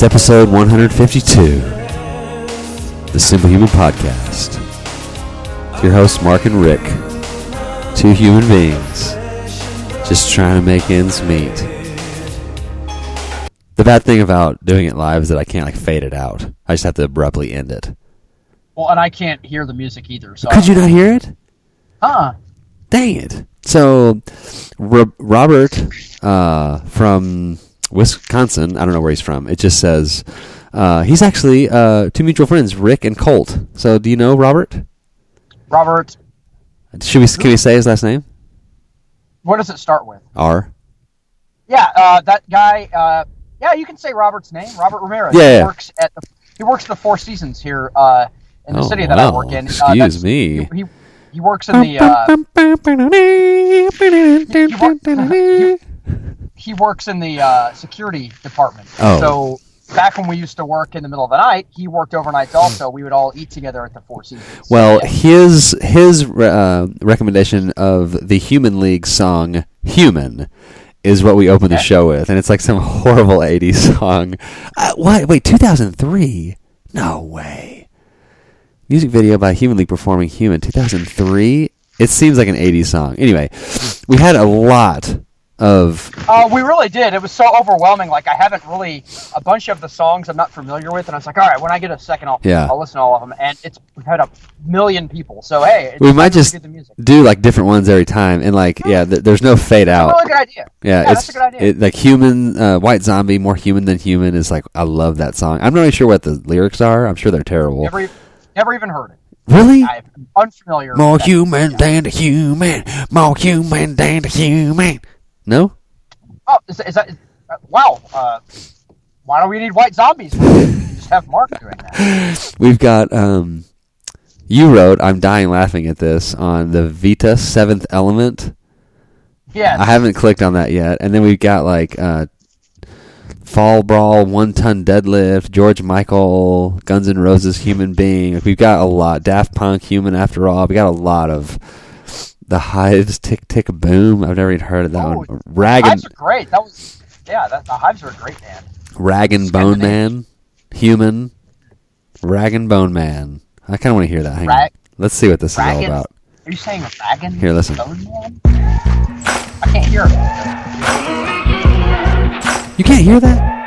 It's episode 152, the Simply Human Podcast. It's your hosts, Mark and Rick, two human beings, just trying to make ends meet. The bad thing about doing it live is that I can't like fade it out. I just have to abruptly end it. Well, and I can't hear the music either. So Could you not hear it? Huh? Dang it! So, Ro- Robert uh, from Wisconsin. I don't know where he's from. It just says uh, he's actually uh, two mutual friends, Rick and Colt. So, do you know Robert? Robert, Should we? Can we say his last name? what does it start with? R. Yeah, uh, that guy. Uh, yeah, you can say Robert's name. Robert Ramirez. Yeah, He works at the. He works the Four Seasons here uh, in the Oh, city that I work in. Uh, Excuse me. He, he, he works in the. Uh, he works in the uh, security department. Oh. So back when we used to work in the middle of the night, he worked overnights also. We would all eat together at the Four Seasons. Well, Yeah. his his uh, recommendation of the Human League song "Human" is what we open the show with, and it's like some horrible '80s song. Uh, what? Wait, 2003? No way. Music video by Human League performing "Human" 2003. It seems like an '80s song. Anyway, we had a lot of Uh, we really did. It was so overwhelming. Like I haven't really a bunch of the songs I'm not familiar with, and I was like, all right, when I get a second, I'll Yeah. I'll listen to all of them. And it's we've had a million people, so hey, we might just get the music. do like different ones every time, and like yeah, th- there's no fade It's a out. really good idea. Yeah, Yeah, it's that's a good idea. It, like human, uh, white zombie, more human than human is like I love that song. I'm not really sure what the lyrics are. I'm sure they're terrible. Never, never even heard it. really? I'm unfamiliar. More human than the human. More human than the human. No. Oh, is, that- is that? Is, uh, wow. Uh, why don't we need white zombies? Just have Mark doing that. We've got. um You wrote. I'm dying laughing at this on the Vitas Seventh Element. Yeah. I haven't clicked on that yet. And then we've got like uh, Fall Brawl, One Ton Deadlift, George Michael, Guns N' Roses, Human Being. We've got a lot. Daft Punk, Human After All. We got a lot of the Hives, Tick Tick Boom. I've never even heard of that Oh, one. Rag Hives and, are great. That was yeah. That, the Hives are a great band. Rag and Bone Man, Human, Rag and Bone Man. I kind of want to hear that. Hang on. Let's see what this is all Rag and- about. Are you saying Dragon? Here, listen. Bone Man? I can't hear it. You can't hear that?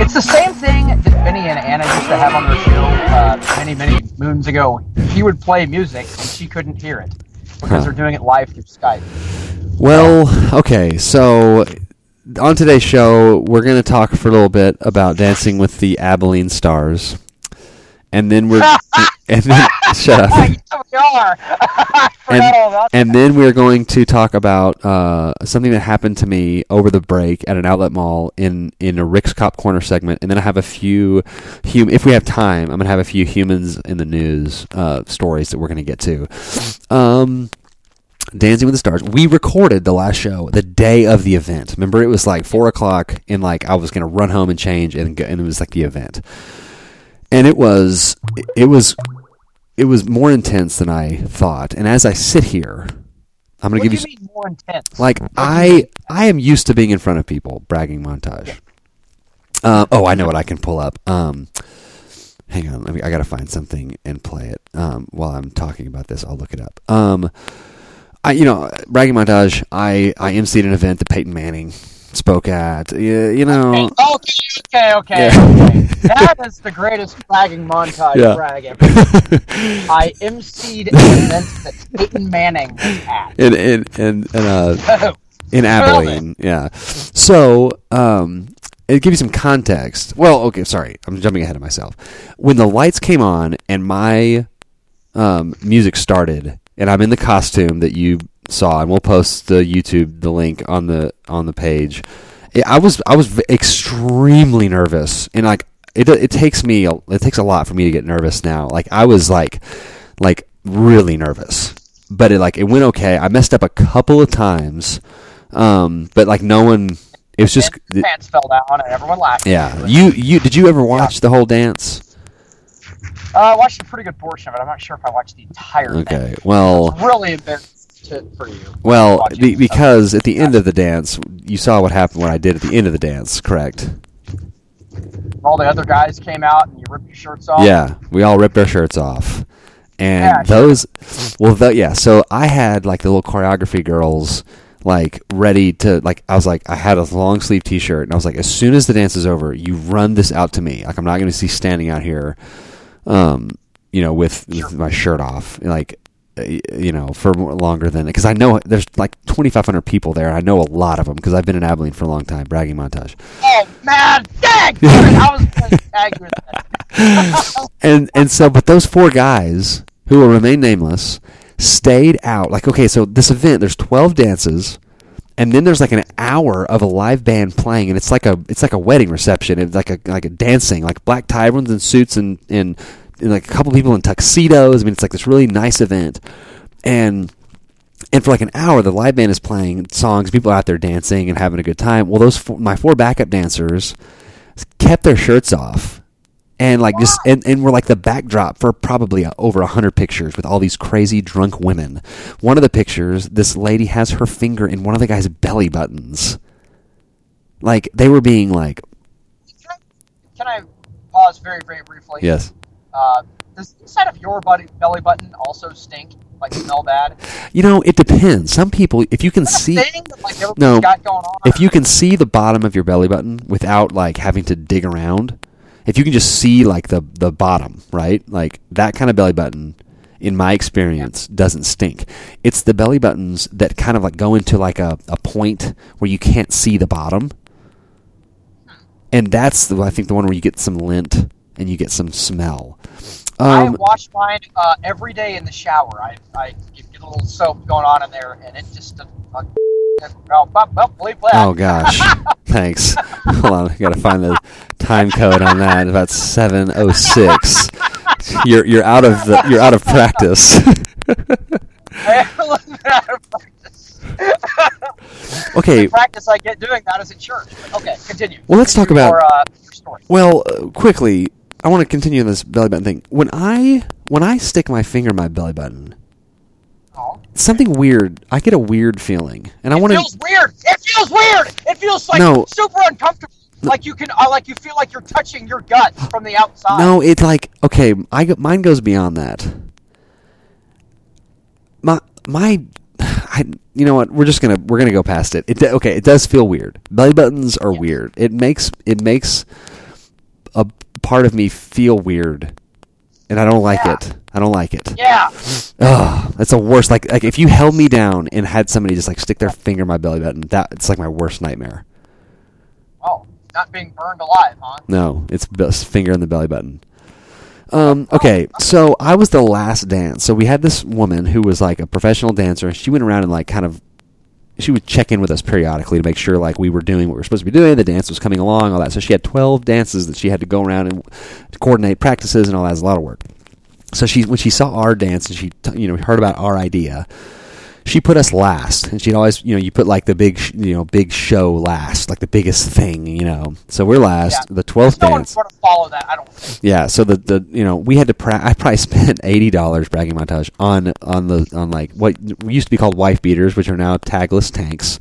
It's the same thing that Benny and Anna used to have on their show uh, many, many moons ago. He would play music and she couldn't hear it because Huh. they're doing it live through Skype. Well, okay, so on today's show, we're going to talk for a little bit about Dancing with the Abilene Stars. And then we're and then, shut up. we are. I forgot all about And then we're going to talk about uh, something that happened to me over the break at an outlet mall in in a Rick's Cop Corner segment, and then I have a few hum- if we have time, I'm gonna have a few humans in the news uh, stories that we're gonna get to. Um, Dancing with the Stars. We recorded the last show the day of the event. Remember, it was like four o'clock, and like I was gonna run home and change, and go, and it was like the event, and it was it was it was more intense than I thought. And as I sit here, I'm gonna give you you mean more intense? like I I am used to being in front of people bragging montage. Uh, oh, I know what I can pull up. Um, hang on, let me. I gotta find something and play it. Um, while I'm talking about this, I'll look it up. Um, I you know bragging montage. I I emceed an event that Peyton Manning spoke at. You, you know. Okay, okay, okay. Yeah. okay. that is the greatest bragging montage Yeah. brag ever. I emceed an event that Peyton Manning was at. and and and, and uh, in Abilene. Yeah. So, um, it give you some context. Well, okay, sorry, I'm jumping ahead of myself. When the lights came on and my um, music started, and I'm in the costume that you saw, and we'll post the YouTube the link on the on the page. I- I was I was v- extremely nervous, and like it it takes me it takes a lot for me to get nervous now. Like I was like like really nervous, but it like it went okay. I messed up a couple of times, um, but like no one. It was just pants fell down and everyone laughed. yeah. You you did you ever watch the whole dance? Uh, I watched a pretty good portion of it. I'm not sure if I watched the entire thing. Okay. Well, Really embarrassed to, for you. well, be, because at the end of the dance, you saw what happened. when I did at the end of the dance, correct? all the other guys came out and you ripped your shirts off. Yeah, we all ripped our shirts off, and Yeah, sure. those, well, th- yeah. So I had like the little choreography girls like ready to like. I was like, I had a long sleeve T-shirt, and I was like, as soon as the dance is over, you run this out to me. Like I'm not going to see standing out here, um, you know, with, with my shirt off, like. Uh, You know, for longer than because I know there's like 2,500 people there. I know a lot of them because I've been in Abilene for a long time. Bragging montage. Oh man, dang! I was to tag with that. and and so but those four guys who will remain nameless stayed out like okay so this event there's 12 dances and then there's like an hour of a live band playing and it's like a it's like a wedding reception it's like a like a dancing like black tie everyone's in suits and and, and like a couple people in tuxedos i mean it's like this really nice event and and for like an hour the live band is playing songs people out there dancing and having a good time well those four, my four backup dancers kept their shirts off and like just and, and we're like the backdrop for probably uh, over a hundred pictures with all these crazy drunk women. One of the pictures, this lady has her finger in one of the guy's belly buttons. Like they were being like, Can I pause very, very briefly? yes, Uh, does the inside of your buddy, belly button also stink? Like smell bad? you know, it depends. Some people, if you can see, that, like No. got going on. if you can see the bottom of your belly button without like having to dig around, if you can just see like the the bottom, right? Like that kind of belly button in my experience doesn't stink. It's the belly buttons that kind of like go into like a, a point where you can't see the bottom. And that's the I think the one where you get some lint and you get some smell. I Um, wash mine uh, every day in the shower. I, I get, a little soap going on in there, and it just uh, uh, oh, well, well, believe that. Oh gosh, thanks. Hold on, I gotta find the time code on that. About seven oh six. You're you're out of the you're out of practice. okay, The practice I get doing that is at church. Okay, continue. Well, let's talk about- your, uh, your story. well, uh, quickly, I want to continue this belly button thing. When I when I stick my finger in my belly button, Oh. something weird. I get a weird feeling, and I wanna It feels weird. It feels weird. It feels like No. super uncomfortable. Like you can, uh, like you feel like you're touching your gut from the outside. No, it's like okay. I mine goes beyond that. My my, I you know what? We're just gonna we're gonna go past it. It okay. It does feel weird. Belly buttons are weird. It makes it makes a part of me feel weird, and I don't like Yeah. it. I don't like it. Yeah. Ugh, that's the worst. Like like if you held me down and had somebody just like stick their finger in my belly button, that it's like my worst nightmare. Oh, not being burned alive, huh? No, it's finger in the belly button. Um, okay, so I was the last dance. So we had this woman who was like a professional dancer. and She went around and like kind of, she would check in with us periodically to make sure like we were doing what we were supposed to be doing. The dance was coming along, all that. So she had twelve dances that she had to go around and coordinate practices and all that. It was a lot of work. So she when she saw our dance and she t- you know heard about our idea, she put us last, and she'd always, you know, you put like the big, sh- you know, big show last, like the biggest thing, you know. So we're last, Yeah. the twelfth no dance. to follow that. I don't think. Yeah, so the, the you know we had to pra- I probably spent eighty dollars bragging montage on on the on like what used to be called wife beaters, which are now tagless tanks,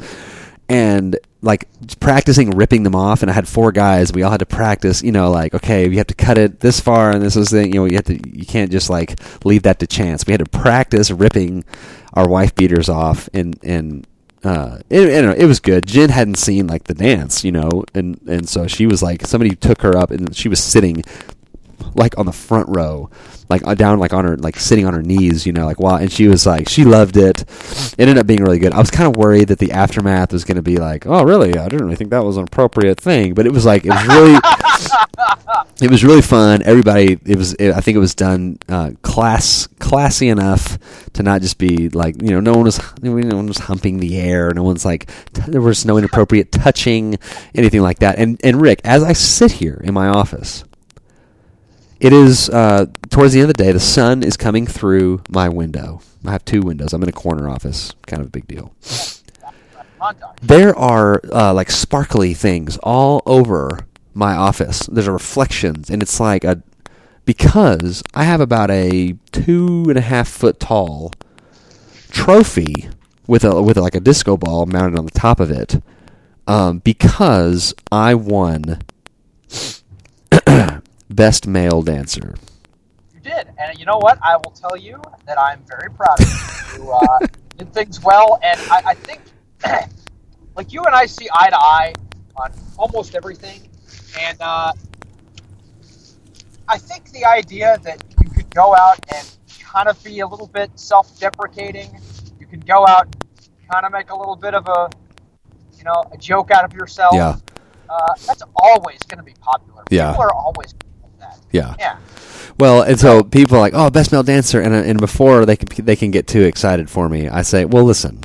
and like practicing ripping them off. And I had four guys. We all had to practice. You know, like okay, we have to cut it this far, and this is the you know you have to you can't just like leave that to chance. We had to practice ripping our wife beaters off, and and uh, it, it, it was good. Jen hadn't seen like the dance, you know, and and so she was like, somebody took her up, and she was sitting like on the front row, like uh, down, like on her, like sitting on her knees, you know, like wow. And she was like, she loved it. It ended up being really good. I was kind of worried that the aftermath was going to be like, oh, really? I didn't really think that was an appropriate thing, but it was like, it was really, it was really fun. Everybody, it was, it, I think it was done uh, class, classy enough to not just be like, you know, no one was, no one was humping the air. No one's like, t- there was no inappropriate touching, anything like that. And and Rick, as I sit here in my office. It is uh, towards the end of the day. The sun is coming through my window. I have two windows. I'm in a corner office. Kind of a big deal. There are uh, like sparkly things all over my office. There's a reflections, and it's like a because I have about a two and a half foot tall trophy with a with like a disco ball mounted on the top of it. Um, because I won Best male dancer. You did, and you know what? I will tell you that I'm very proud of you. You uh, did things well, and I, I think, like you and I see eye to eye on almost everything, and uh, I think the idea that you could go out and kind of be a little bit self-deprecating, you can go out, kind of make a little bit of a, you know, a joke out of yourself. Yeah. Uh, that's always going to be popular. Yeah. People are always. Yeah. Yeah. Well, and so people are like, "Oh, best male dancer," and and before they can they can get too excited for me, I say, "Well, listen,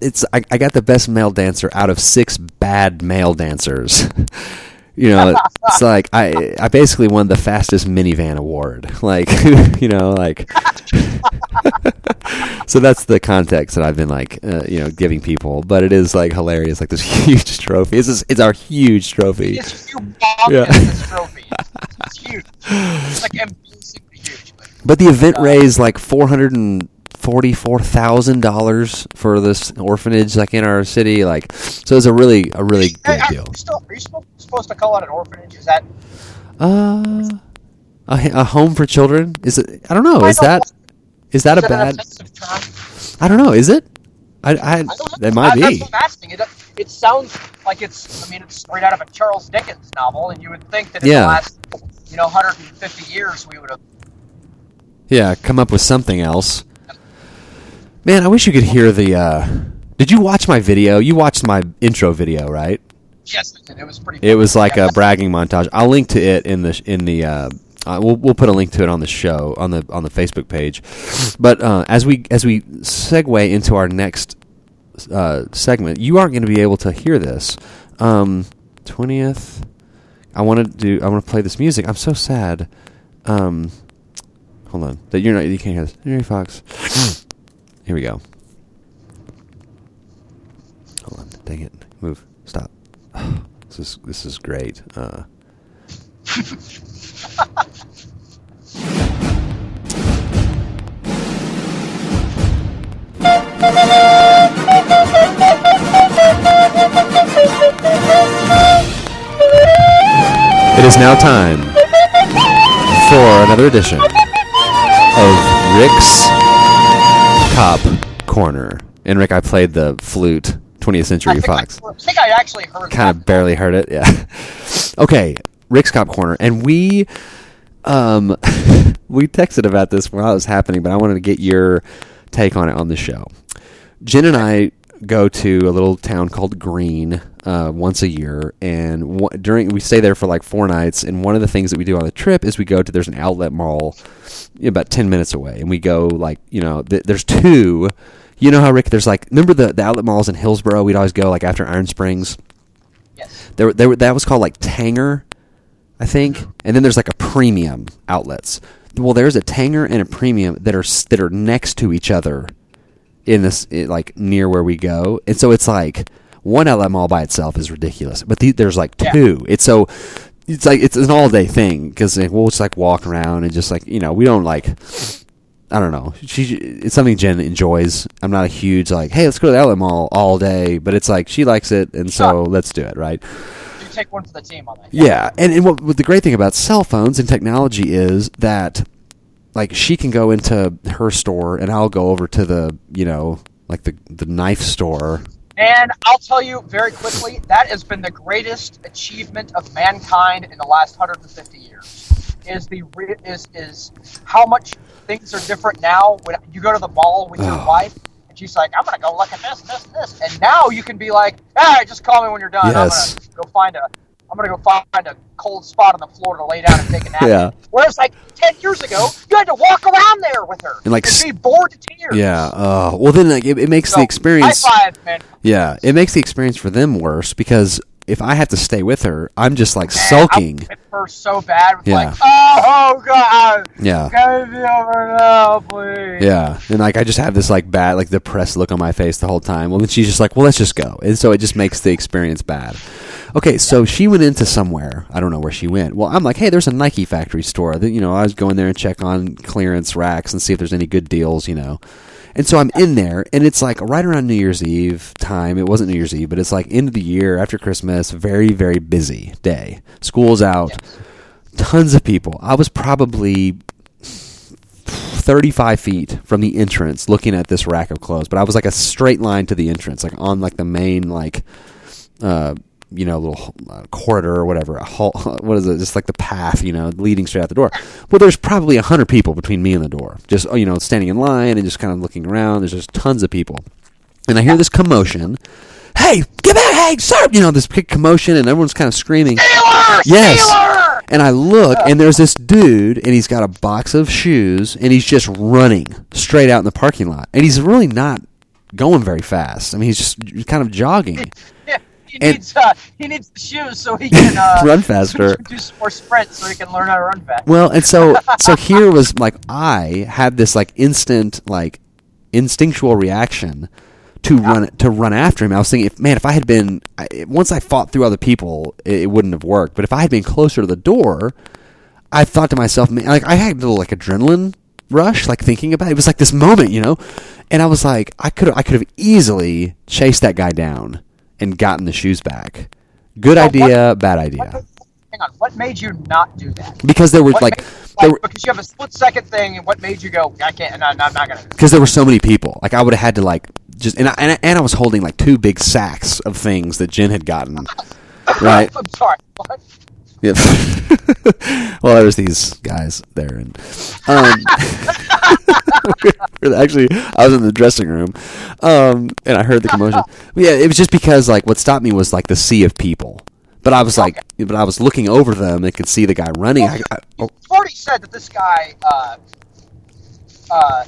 it's I, I got the best male dancer out of six bad male dancers." you know, it's like I I basically won the fastest minivan award. Like, you know, like. so that's the context that I've been like, uh, you know, giving people. But it is like hilarious, like this huge trophy. It's just, it's our huge trophy. It's Yeah. trophy. It's huge. It's like embarrassingly huge. But the event raised like four hundred and forty-four thousand dollars for this orphanage, like in our city. Like, so it's a really, a really good are deal. you, still, are you supposed- to call it an orphanage? Is that? Uh, a, a home for children? Is it? I don't know. Is that is that a bad? I don't know. Is it? I, I, I it might I, be. That's what I'm asking. It, it sounds like it's. I mean, it's straight out of a Charles Dickens novel, and you would think that in Yeah. the last, you know, 150 years, we would have. Yeah, come up with something else. Man, I wish you could hear the. uh Did you watch my video? You watched my intro video, right? Yes, I did. it was pretty. It was like Yeah. a bragging montage. I'll link to it in the in the. Uh, uh, we'll we'll put a link to it on the show on the on the Facebook page. But uh, as we as we segue into our next uh, segment, you aren't going to be able to hear this. Twentieth. I want to do. I want to play this music. I'm so sad. Um, hold on. That you're not. You can't hear this. Henry Fox. Here we go. Hold on. Dang it. Move. Stop. This is this is great. Uh, it is now time for another edition of Rick's Cop Corner. And Rick, I played the flute, 20th Century I Fox I, I think I actually heard. kind of barely heard it. Yeah. okay, Rick's Cop Corner, and we, um, we texted about this while it was happening, but I wanted to get your take on it on the show. Jen and I go to a little town called Green uh, once a year, and w- during we stay there for like four nights. And one of the things that we do on the trip is we go to there's an outlet mall about ten minutes away, and we go like you know th- there's two. You know how Rick? There's like remember the the outlet malls in Hillsboro? We'd always go like after Iron Springs Yes. there, there that was called like Tanger, I think, and then there's like a premium outlets. Well, there's a Tanger and a premium that are that are next to each other in this it, like near where we go, and so it's like one LM all by itself is ridiculous, but the, there's like Yeah. two. It's so it's like it's an all day thing because we'll just like walk around and just like you know we don't like. I don't know. She it's something Jen enjoys. I'm not a huge like, hey, let's go to the outlet mall all day, but it's like she likes it, and so let's do it, right? You take one for the team on that. Yeah, and, and what, what the great thing about cell phones and technology is that, like, she can go into her store, and I'll go over to the, you know, like the the knife store. And I'll tell you very quickly, that has been the greatest achievement of mankind in the last 150 years. Is the is is how much things are different now when you go to the mall with your Oh. wife and she's like, "I'm gonna go look at this, this, and this," and now you can be like, "Ah, just call me when you're done. Yes. I'm gonna go find a." I'm gonna go find a cold spot on the floor to lay down and take a nap. Yeah. Whereas, like ten years ago, you had to walk around there with her And, like, s- be bored to tears. Yeah. Uh, well, then like it, it makes So, the experience. High five, man. Yeah, it makes the experience for them worse because if I have to stay with her, I'm just like Man, sulking. I her so bad. With Yeah. Like, oh god, Yeah. can be over now, please? Yeah, and like I just have this like bad, like depressed look on my face the whole time. Well, then she's just like, "Well, let's just go," and so it just makes the experience bad. Okay, so she went into somewhere. I don't know where she went. Well, I'm like, "Hey, there's a Nike factory store." That you know, I was going there and check on clearance racks and see if there's any good deals. You know, And so I'm in there, and it's like right around New Year's Eve time. It wasn't New Year's Eve, but it's like end of the year after Christmas. Very, very busy day. School's out. Tons of people. I was probably 35 feet from the entrance looking at this rack of clothes, but I was like a straight line to the entrance, like on like the main, like, uh, you know, little uh, corridor or whatever. A hall, what is it? Just like the path, you know, leading straight out the door. Well, there's probably a hundred people between me and the door, just you know, standing in line and just kind of looking around. There's just tons of people, and I hear this commotion. Hey, get back! Hey, sir! You know, this big commotion, and everyone's kind of screaming. Stealer! Yes. Stealer! And I look, and there's this dude, and he's got a box of shoes, and he's just running straight out in the parking lot. And he's really not going very fast. I mean, he's just kind of jogging. Yeah, he And- needs uh, he needs the shoes so he can uh, Run faster. Do some more sprints so he can learn how to run fast. Well, and so so here was like I had this like instant like instinctual reaction to run to run after him. I was thinking, if, man, if I had been I, once I fought through other people, it, it wouldn't have worked. But if I had been closer to the door, I thought to myself, man, like I had a little like adrenaline rush, like thinking about it. It was like this moment, you know, and I was like, I could I could have easily chased that guy down and gotten the shoes back. Good Well, idea, what- bad What, idea. hang on, what made you not do that? Because there were What like made- there were, because you have a split second thing, and what made you go? I can't. No, I'm not gonna. because there were so many people. Like I would have had to like just and I, and I, and I was holding like two big sacks of things that Jen had gotten. Right. I'm sorry. What? Yeah. well, there was these guys there, and um, actually, I was in the dressing room, um, and I heard the commotion. But yeah, it was just because like what stopped me was like the sea of people. But I was like, but I was looking over them and could see the guy running. I, I, oh, You've already said that this guy. Uh, uh,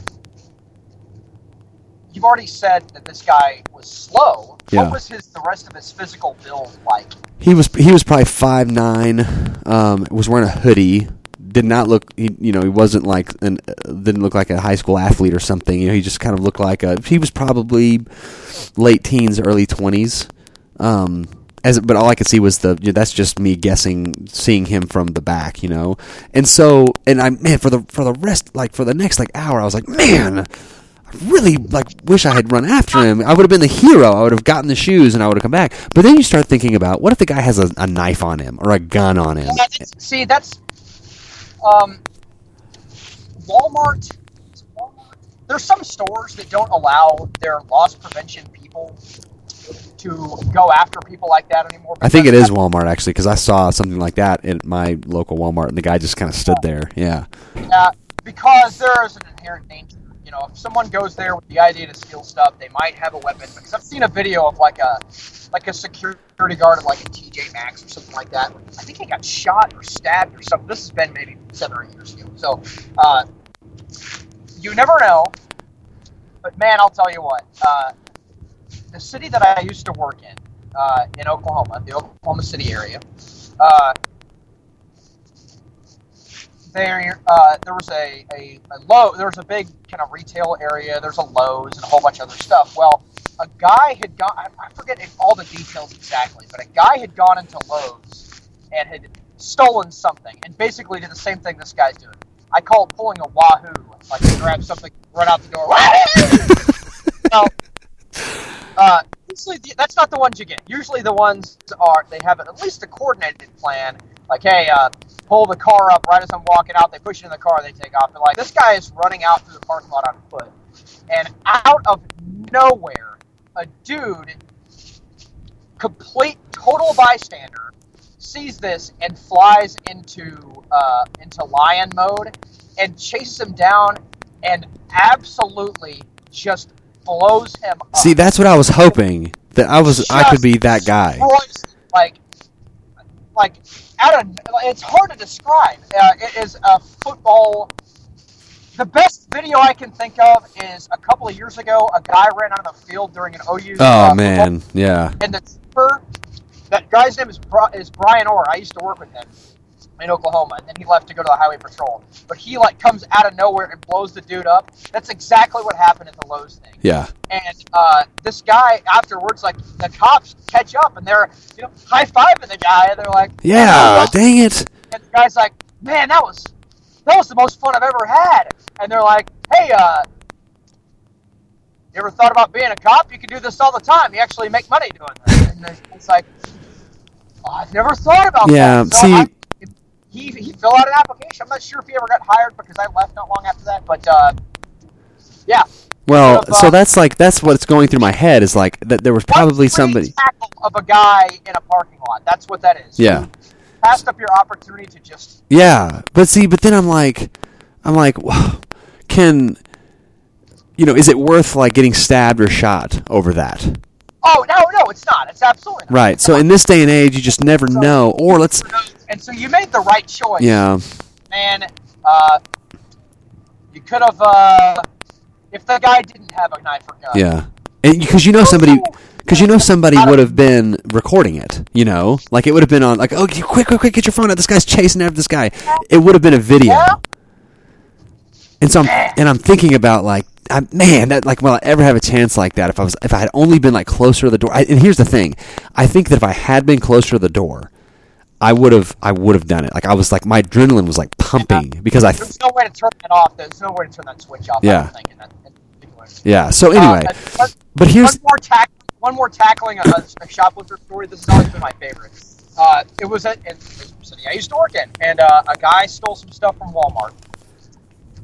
you've already said that this guy was slow. Yeah. What was his the rest of his physical build like? He was he was probably five nine. Um, was wearing a hoodie. Did not look. He, you know, he wasn't like an didn't look like a high school athlete or something. You know, he just kind of looked like a. He was probably late teens, early twenties. Um, as but all I could see was the. You know, that's just me guessing, seeing him from the back. You know, and so and I man for the for the rest like for the next like hour, I was like man. Really like wish I had run after him. I would have been the hero. I would have gotten the shoes and I would have come back. But then you start thinking about what if the guy has a, a knife on him or a gun on him? Yeah, that's- see, that's um, Walmart. Walmart? There's some stores that don't allow their loss prevention people to go after people like that anymore. I think it is Walmart actually because I saw something like that at my local Walmart and the guy just kind of stood there. Yeah, Uh, because there is an inherent danger. You know, if someone goes there with the idea to steal stuff, they might have a weapon. Because I've seen a video of like a like a security guard at like a TJ Maxx or something like that. I think he got shot or stabbed or something. This has been maybe seven or eight years ago. So uh, you never know. But man, I'll tell you what. Uh, the city that I used to work in, uh, in Oklahoma, the Oklahoma City area, uh, there uh, there was a, a, a low there was a big kind of retail area there's a Lowe's and a whole bunch of other stuff well a guy had gone I, forget all the details exactly but a guy had gone into Lowe's and had stolen something and basically did the same thing this guy's doing I call it pulling a wahoo like you grab something run out the door so, uh, usually that's not the ones you get. Usually the ones are they have at least a coordinated plan. Like, hey, uh, pull the car up right as I'm walking out. They push it in the car. They take off. But like this guy is running out through the parking lot on foot, and out of nowhere, a dude, complete total bystander, sees this and flies into uh, into lion mode and chases him down and absolutely just blows him up. see, that's what I was hoping that I was. I could be that guy. like, like out of it's hard to describe. Uh, it is a football. The best video I can think of is a couple of years ago. A guy ran out of the field during an OU. Oh uh, man, yeah. and the keeper, that guy's name is Bri- is Brian Orr. I used to work with him in Oklahoma, and then he left to go to the highway patrol. But he like comes out of nowhere and blows the dude up. That's exactly what happened at the Lowe's thing. Yeah. And uh, this guy afterwards, like the cops catch up and they're you know high fiving the guy, and they're like, Yeah, "Oh, dang it. And the guy's like, man, that was that was the most fun I've ever had. And they're like, hey, uh, you ever thought about being a cop? You can do this all the time. You actually make money doing this. And it's like, oh, I've never thought about Yeah, that. So see- I, he, he filled out an application. I'm not sure if he ever got hired because I left not long after that. But uh, yeah, Well, Could've, so uh, that's like that's what's going through my head is like that there was probably somebody. tackle of a guy in a parking lot. That's what that is. Yeah. You passed up your opportunity to just Yeah, but see, but then I'm like, I'm like, can you know, is it worth like getting stabbed or shot over that? Oh no, no, it's not. It's absolutely not. Right. So in this day and age, you just never know. Or let's, And so you made the right choice. yeah, Man, uh, you could have. Uh, if the guy didn't have a knife or gun. yeah, and because you know somebody, because you know somebody would have been recording it. You know, like it would have been on, like, oh, quick, quick, quick, get your phone out. This guy's chasing after this guy. It would have been a video. Yeah. And so I'm, and I'm thinking about like, I, man, that like, will I ever have a chance like that? If I was, if I had only been like closer to the door. I, and here's the thing, I think that if I had been closer to the door, I would have, I would have done it. Like I was like, my adrenaline was like pumping because I, There's no way to turn that off. There's no way to turn that switch off. Yeah. don't think, in that, yeah. So anyway, Uh, but here's, one more tack, one more tackling a, a shoplifter story. This has always been my favorite. Uh, it was at in the city I used to work in, and uh, a guy stole some stuff from Walmart.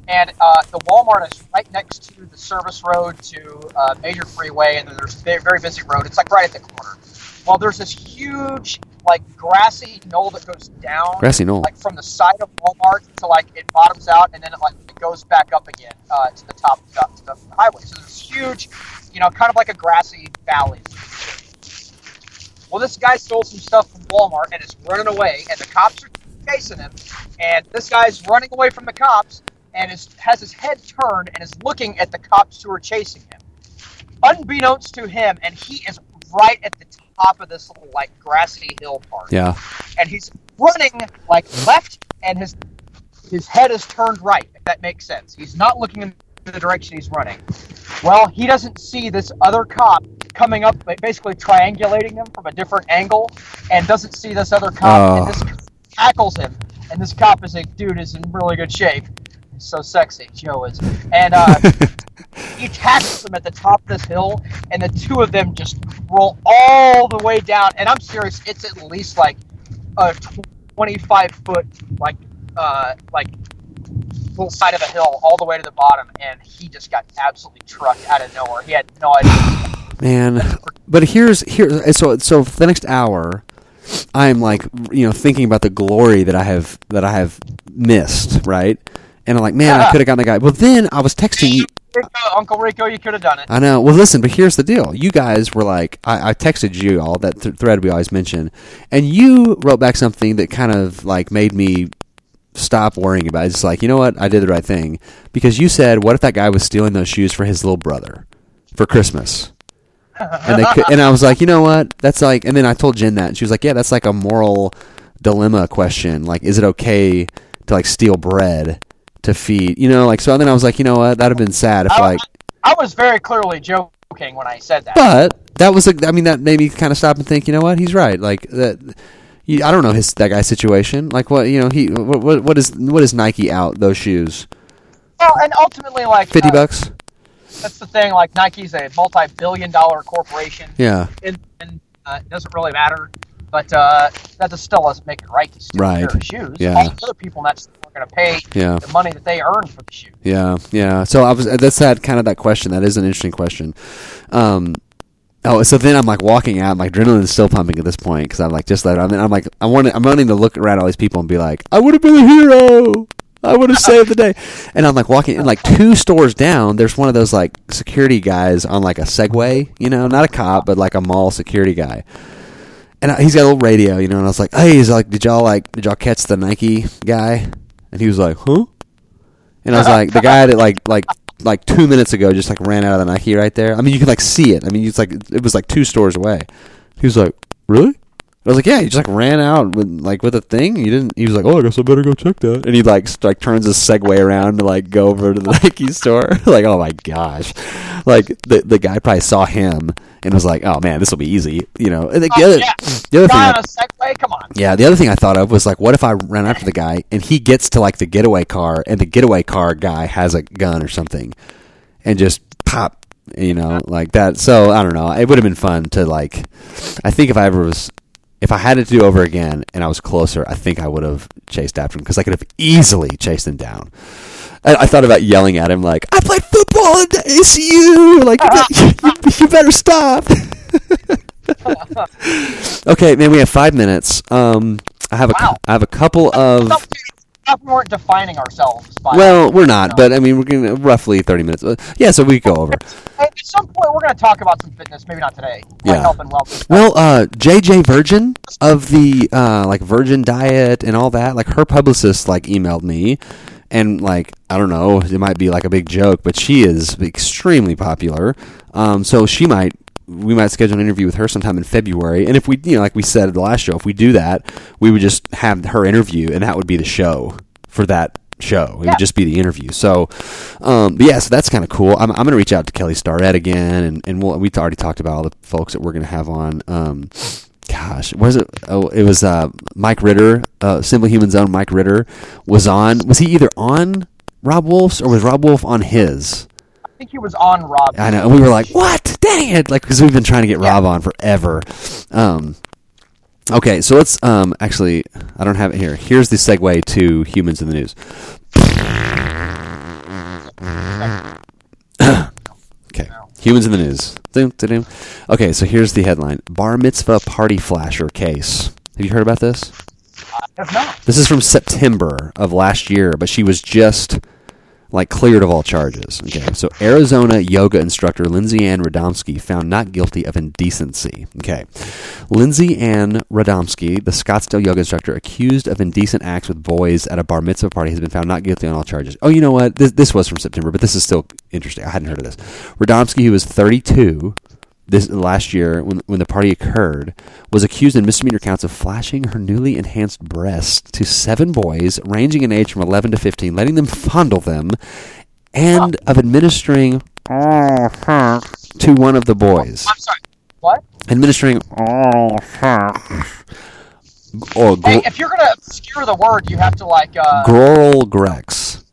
And uh, the Walmart is right next to the service road to uh, major freeway, and then there's a very, busy road. It's like right at the corner. Well, there's this huge, like grassy knoll that goes down, Grassy knoll. like from the side of Walmart to like it bottoms out, and then it like it goes back up again uh, to the top to the highway. So there's huge, you know, kind of like a grassy valley. Well, this guy stole some stuff from Walmart and is running away, and the cops are chasing him. And this guy's running away from the cops and is, has his head turned and is looking at the cops who are chasing him. Unbeknownst to him, and he is right at the top of this little like grassy hill part yeah, and he's running like left, and his his head is turned right. If that makes sense, he's not looking in the direction he's running. Well, he doesn't see this other cop coming up, ba- basically triangulating him from a different angle, and doesn't see this other cop. And Oh. this cop tackles him, and this cop is like, "Dude is in really good shape. So sexy, Joe is." And uh, he tackles him at the top of this hill, and the two of them just roll all the way down. And I'm serious, it's at least like a 25 foot, like, uh, like little side of a hill all the way to the bottom, and he just got absolutely trucked out of nowhere. He had no idea. man. But here's here. So so for the next hour, I'm like you know thinking about the glory that I have that I have missed, right? And I'm like, man, I could have gotten the guy. Well, then I was texting you. Uncle Rico, you could have done it. I know. Well, listen, but here's the deal. You guys were like, I, I texted you all that th- thread we always mention, and you wrote back something that kind of like made me stop worrying about it. It's like, you know what? I did the right thing because you said, what if that guy was stealing those shoes for his little brother for Christmas? And they could, and I was like, you know what? That's like, and then I told Jen that, and she was like, yeah, that's like a moral dilemma question. Like, is it okay to like steal bread to feed? You know, like so. Then I was like, you know what? That'd have been sad if I, like. I was very clearly joking when I said that. But that was a, I mean, that made me kind of stop and think. You know what? He's right. Like that. you- I don't know his that guy's situation. Like what you know he what what, what is what is Nike out those shoes? well, and ultimately, like Fifty uh, bucks. That's the thing. Like Nike's a multi-billion-dollar corporation. Yeah. and, and uh, it doesn't really matter. But uh, that still doesn't make it right to steal Right. a pair of shoes. Yeah. All the other people in that are going to pay Yeah. the money that they earned for the shoe. Yeah. Yeah. So I was that's that kind of that question. That is an interesting question. Um. Oh, so then I'm like walking out. My adrenaline is still pumping at this point because I'm like just let. I mean, I'm like I want. I'm wanting to look around all these people and be like, I would have been a hero. I would have saved the day. And I'm like walking in like two stores down. There's one of those like security guys on like a Segway. You know, not a cop, but like a mall security guy. And I- he's got a little radio, you know. And I was like, Hey, he's like, did y'all like, did y'all catch the Nike guy? And he was like, Huh? And I was like, the guy that like like like two minutes ago just like ran out of the Nike right there. I mean, you could like see it. I mean, it's like it was like two stores away. He was like, "Really?" I was like, "Yeah." He just like ran out with like with a thing. He didn't. He was like, "Oh, I guess I better go check that." And he like st- like turns his Segway around to like go over to the Nike store. like, oh my gosh! Like the the guy probably saw him and was like, "Oh man, this will be easy," you know. And the, Oh, other yeah. the other thing. I- on a Segway, come on. yeah, the other thing I thought of was like, what if I ran after the guy and he gets to like the getaway car and the getaway car guy has a gun or something, and just pop you know, like that. So I don't know. It would have been fun to like. I think if I ever was, if I had it to do over again and I was closer, I think I would have chased after him because I could have easily chased him down. I, I thought about yelling at him like, "I played football at ACU. Like, you, you, you better stop." okay, man, we have five minutes. Um, I have a, Wow. I have a couple of. We- weren't defining ourselves. By Well, we're not, but I mean, we're gonna roughly thirty minutes. Yeah, so we go over. At some point we're going to talk about some fitness. Maybe not today. Like Yeah. health and wellness. Well, uh, JJ Virgin of the uh, like Virgin Diet and all that, like her publicist like emailed me, and like I don't know, it might be like a big joke, but she is extremely popular. Um, so she might. We might schedule an interview with her sometime in February, and if we, you know, like we said at the last show, if we do that, we would just have her interview, and that would be the show for that show. It would just be the interview. So, um, but yeah, so that's kind of cool. I'm, I'm going to reach out to Kelly Starrett again, and, and we'll, we already talked about all the folks that we're going to have on. Um, gosh, was it? Oh, it was uh, Mike Ritter, uh, Simple Human Zone. Mike Ritter was on. Was he either on Robb Wolf's or was Robb Wolf on his? I think he was on Robb. I know. And we were like, what? Dang it! Like, because we've been trying to get Robb on forever. Um, okay, so let's um, actually. I don't have it here. Here's the segue to humans in the news. okay, humans in the news. Okay, so here's the headline: Bar mitzvah party flasher case. Have you heard about this? This is from September of last year, but she was just like cleared of all charges. Okay, so Arizona yoga instructor Lindsay Ann Radomski found not guilty of indecency. Okay, Lindsay Ann Radomski, the Scottsdale yoga instructor accused of indecent acts with boys at a bar mitzvah party, has been found not guilty on all charges. Oh, you know what? This, this was from September, but this is still interesting. I hadn't heard of this. Radomski, who was 32 this last year when when the party occurred was accused in misdemeanor counts of flashing her newly enhanced breasts to seven boys ranging in age from 11 to 15 letting them fondle them and of administering to one of the boys I'm sorry. What? administering or Hey, if you're going to obscure the word, you have to like. Uh, Groral Grex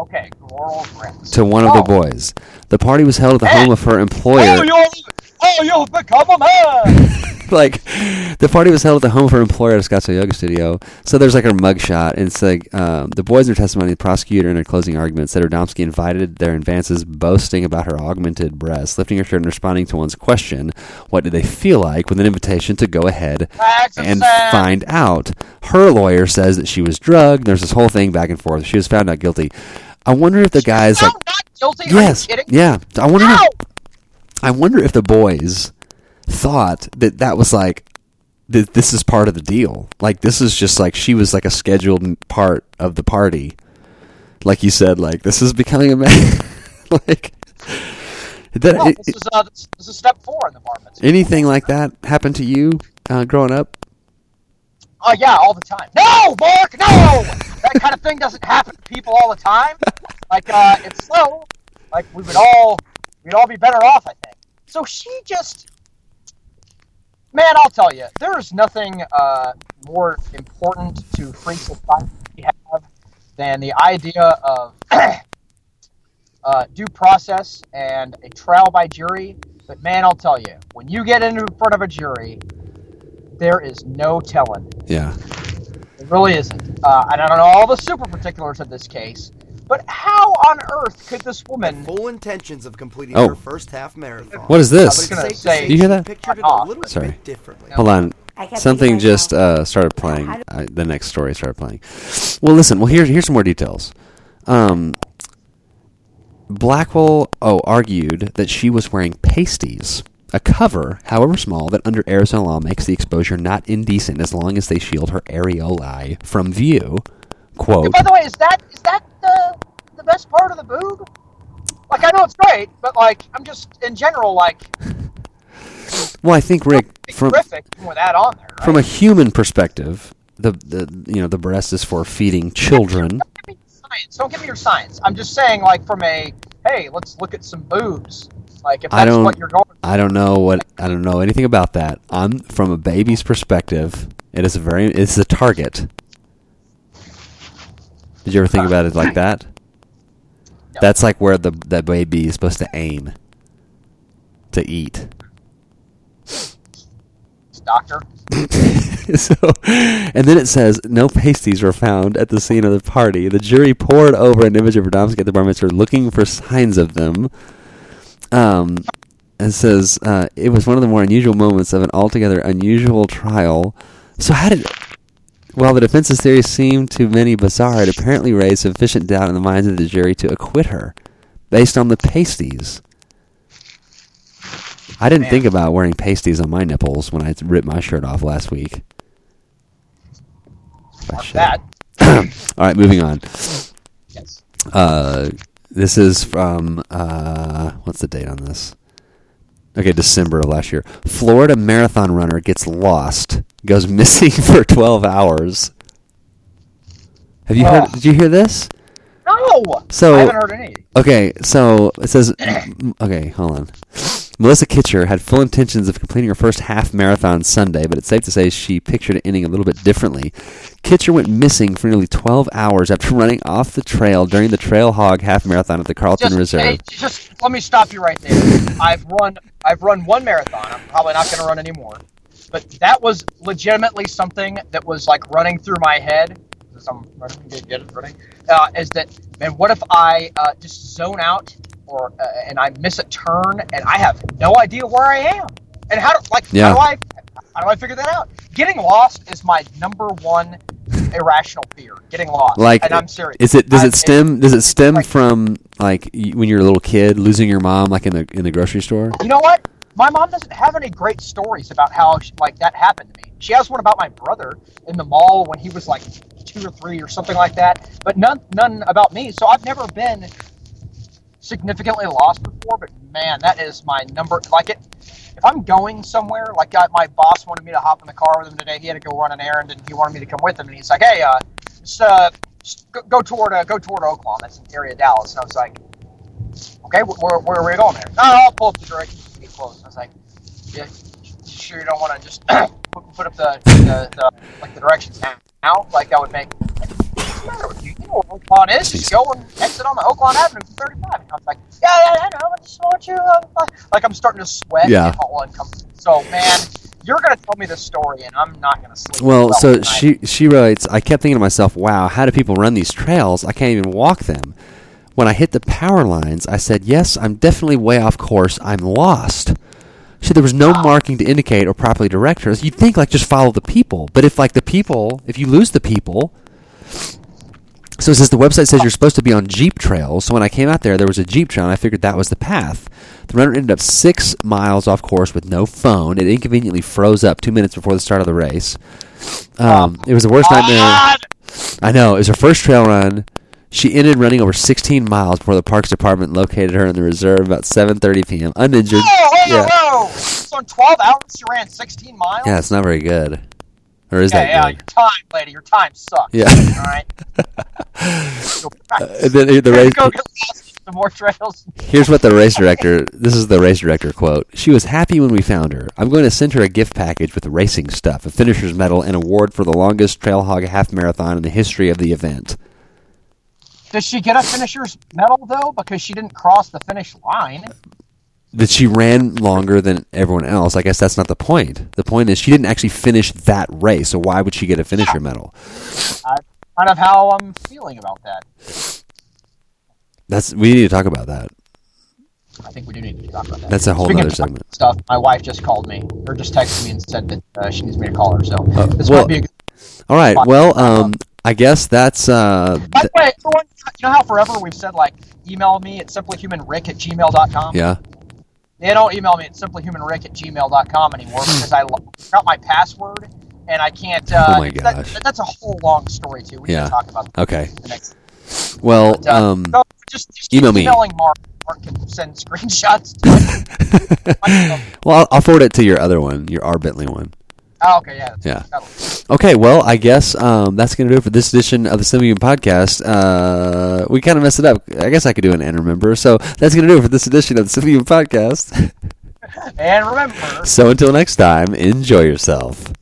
okay, Gloral Bricks. to one of the Oh. boys the party was held at the Hey. home of her employer Oh, oh, you've become a man. like the party was held at the home of her employer at a Scottsdale Yoga Studio. So there's like her mugshot, and it's like um, the boys in their testimony, the prosecutor in her closing argument said Radomski invited their advances, boasting about her augmented breasts, lifting her shirt and responding to one's question, "What did they feel like?" with an invitation to go ahead of and find out. Her lawyer says that she was drugged. There's this whole thing back and forth. She was found not guilty. I wonder if the guys like No, not guilty. yes, Are you kidding? yeah. I wonder. If! I wonder if the boys thought that that was like that this is part of the deal. Like this is just like she was like a scheduled part of the party. Like you said, like this is becoming a man. like that, Well, it- this is uh, this, this is step four in the bar mitzvah. anything like that happened to you uh, growing up? Oh yeah, all the time. No, Mark, no. that kind of thing doesn't happen to people all the time. Like uh, it's slow. Like we would all, we'd all be better off, I think. So she just, man, I'll tell you, there is nothing uh, more important to free society we have than the idea of uh, due process and a trial by jury. But man, I'll tell you, when you get in front of a jury, there is no telling. Yeah. It really isn't. Uh, and I don't know all the super particulars of this case, but how on earth could this woman? Full intentions of completing Oh. her first half marathon. What is this? gonna say- say You hear that? Pictured it Oh, a little sorry. differently. Hold on. I kept Something thinking just myself, uh, started playing. how do- I, the next story started playing. Well, listen. Well, here's here's some more details. Um, Blackwell oh argued that she was wearing pasties, a cover, however small, that under Arizona law makes the exposure not indecent as long as they shield her areolae from view. Quote. By the way, is that is that the the best part of the boob? Like I know it's great, but like I'm just in general like Well, I think Rick from terrific with that on there. Right? from a human perspective, the the you know the breast is for feeding children. Don't give me science. Don't give me your science. I'm just saying like from a hey, let's look at some boobs. Like if I that's don't- what you're going. I don't know what I don't know anything about that. I'm from a baby's perspective. It is a very it's a target. Did you ever think uh, about it like that? That's like where the that baby is supposed to aim. to eat. Doctor. so, and then it says no pasties were found at the scene of the party. The jury pored over an image of Radomski at the bar mitzvah, looking for signs of them. Um, and says uh, it was one of the more unusual moments of an altogether unusual trial. So, how did? While the defense's theory seemed to many bizarre, it apparently raised sufficient doubt in the minds of the jury to acquit her, based on the pasties. I didn't Man. think about wearing pasties on my nipples when I ripped my shirt off last week. That. All right, moving on. Yes. Uh, this is from uh, what's the date on this? Okay, December of last year. Florida marathon runner gets lost, goes missing for 12 hours. Have you heard? Did you hear this? No. So- I haven't heard any. Okay, so it says. Okay, hold on. Melissa Kitcher had full intentions of completing her first half marathon Sunday, but it's safe to say she pictured it ending a little bit differently. Kitcher went missing for nearly 12 hours after running off the trail during the Trail Hog Half Marathon at the Carlton Just, Reserve. hey, just let me stop you right there. I've run I've run one marathon. I'm probably not going to run anymore. But that was legitimately something that was like running through my head. I'm running, get, get it running. Uh, is that man? What if I uh, just zone out, or uh, and I miss a turn, and I have no idea where I am, and how do like Yeah. how do I how do I figure that out? Getting lost is my number one irrational fear. Getting lost, Like, and I'm serious. Is it? Does it stem? Does it stem like- from like when you're a little kid losing your mom, like in the in the grocery store? You know what? My mom doesn't have any great stories about how she, like that happened to me. She has one about my brother in the mall when he was like two or three or something like that, but none none about me. So I've never been significantly lost before. But man, that is my number. Like it, if I'm going somewhere, like I, my boss wanted me to hop in the car with him today. He had to go run an errand, and he wanted me to come with him. And he's like, "Hey, uh, just, uh, just go, toward uh, go toward Oaklawn. That's an area of Dallas." And I was like, "Okay, wh- where, where are we going there?" No, I'll pull up the directions to get. I was like, "Yeah, sure you don't want to just put, put up the, the, the like the directions now? Like that would make." What's the matter with you? You know Oaklawn is. Just go and exit on the Oaklawn Avenue from 35. And I was like, yeah, yeah, I know. I just want you. Uh, uh," like I'm starting to sweat. Yeah. And all uncomfortable. So, man, you're gonna tell me this story, and I'm not gonna sleep. Well, so tonight. she she writes, I kept thinking to myself, wow, how do people run these trails? I can't even walk them. When I hit the power lines, I said, yes, I'm definitely way off course. I'm lost. So there was no marking to indicate or properly direct her. You'd think like just follow the people, but if like the people, if you lose the people, so it says the website says you're supposed to be on Jeep trails. So when I came out there, there was a Jeep trail, and I figured that was the path. The runner ended up six miles off course with no phone. It inconveniently froze up two minutes before the start of the race. Um, it was the worst nightmare. I know. It was her first trail run. She ended running over 16 miles before the Parks Department located her in the reserve about 7:30 p.m. uninjured. Whoa, whoa, Yeah. whoa! So in 12 hours, you ran 16 miles. Yeah, it's not very good. Or is yeah, that yeah. good? Your time, lady. Your time sucks. Yeah. All right. And then the race. Go get lost in more trails. Here's what the race director. This is the race director quote. She was happy when we found her. I'm going to send her a gift package with racing stuff, a finisher's medal, and award for the longest trail hog half marathon in the history of the event. Does she get a finisher's medal though because she didn't cross the finish line? That she ran longer than everyone else. I guess that's not the point. The point is she didn't actually finish that race, so why would she get a finisher medal? I, kind of how I'm feeling about that. That's we need to talk about that. I think we do need to talk about that. That's a whole Speaking other segment. Stuff. My wife just called me, or just texted me and said that uh, she needs me to call her. So Uh, this well- might be. A good... All right. Well, um, I guess that's uh, By the way, everyone, you know how forever we've said like email me at simplyhumanrick at gmail.com? yeah. They don't email me at simplyhumanrick at gmail.com anymore because I forgot my password and I can't. Uh, Oh my that- that's a whole long story too. We Yeah. talk about that Okay. Well, But, uh, um, so just, just email me. Emailing Mark. Mark can send screenshots. To well, I'll, I'll forward it to your other one, your R Bentley one. Oh, okay, yeah. that's- Yeah. Okay, well, I guess um, that's going to do it for this edition of the Simply Human Podcast. Uh, we kind of messed it up. I guess I could do an and remember. So that's going to do it for this edition of the Simply Human Podcast. And remember. so until next time, enjoy yourself.